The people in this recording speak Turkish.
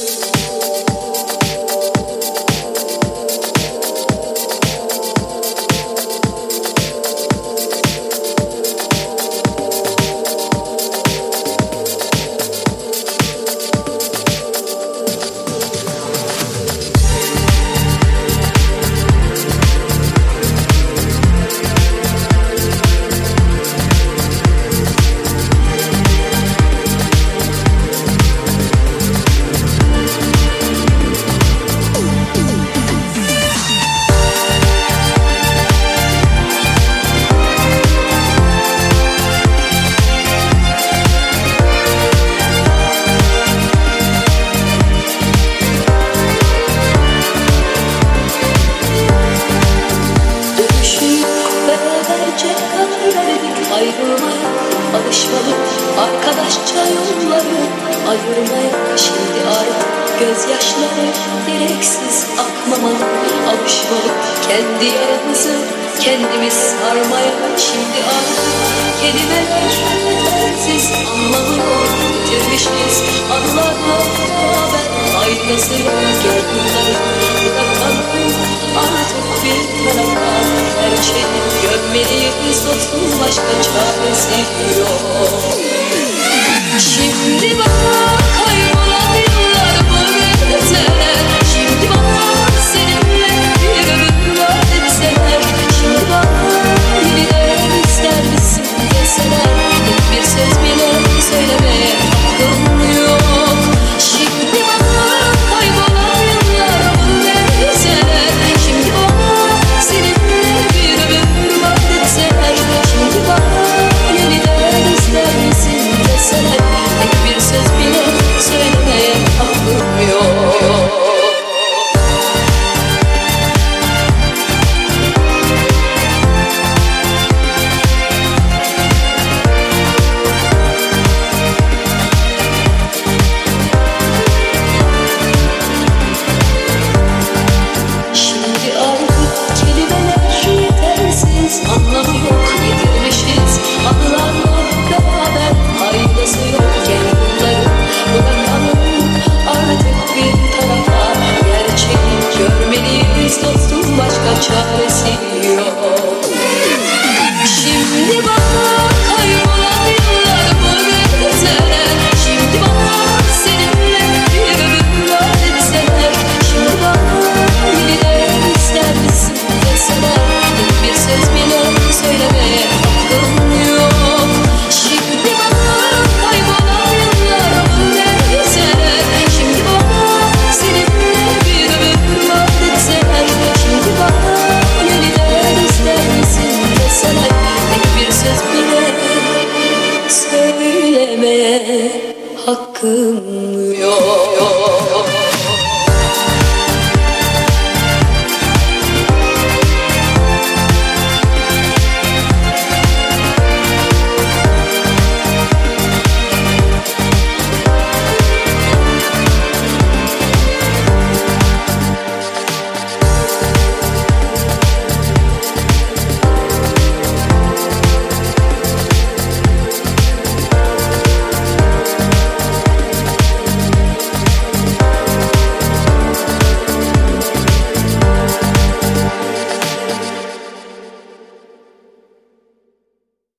you. Arkadaşça yolları ayırmaya şimdi artık Gözyaşları direksiz akmamalı Alışmalı. Kendi yaramızı kendimiz sarmaya Şimdi artık kelimeler yetersiz anlamı Bitirmişiz anılarla beraber faydası yok Gör bunları bırakalım artık bir tarafa Her şeyi. Gömmeliyiz dostum başka çaresi yok. chocolate in your söyleme hakkım yok.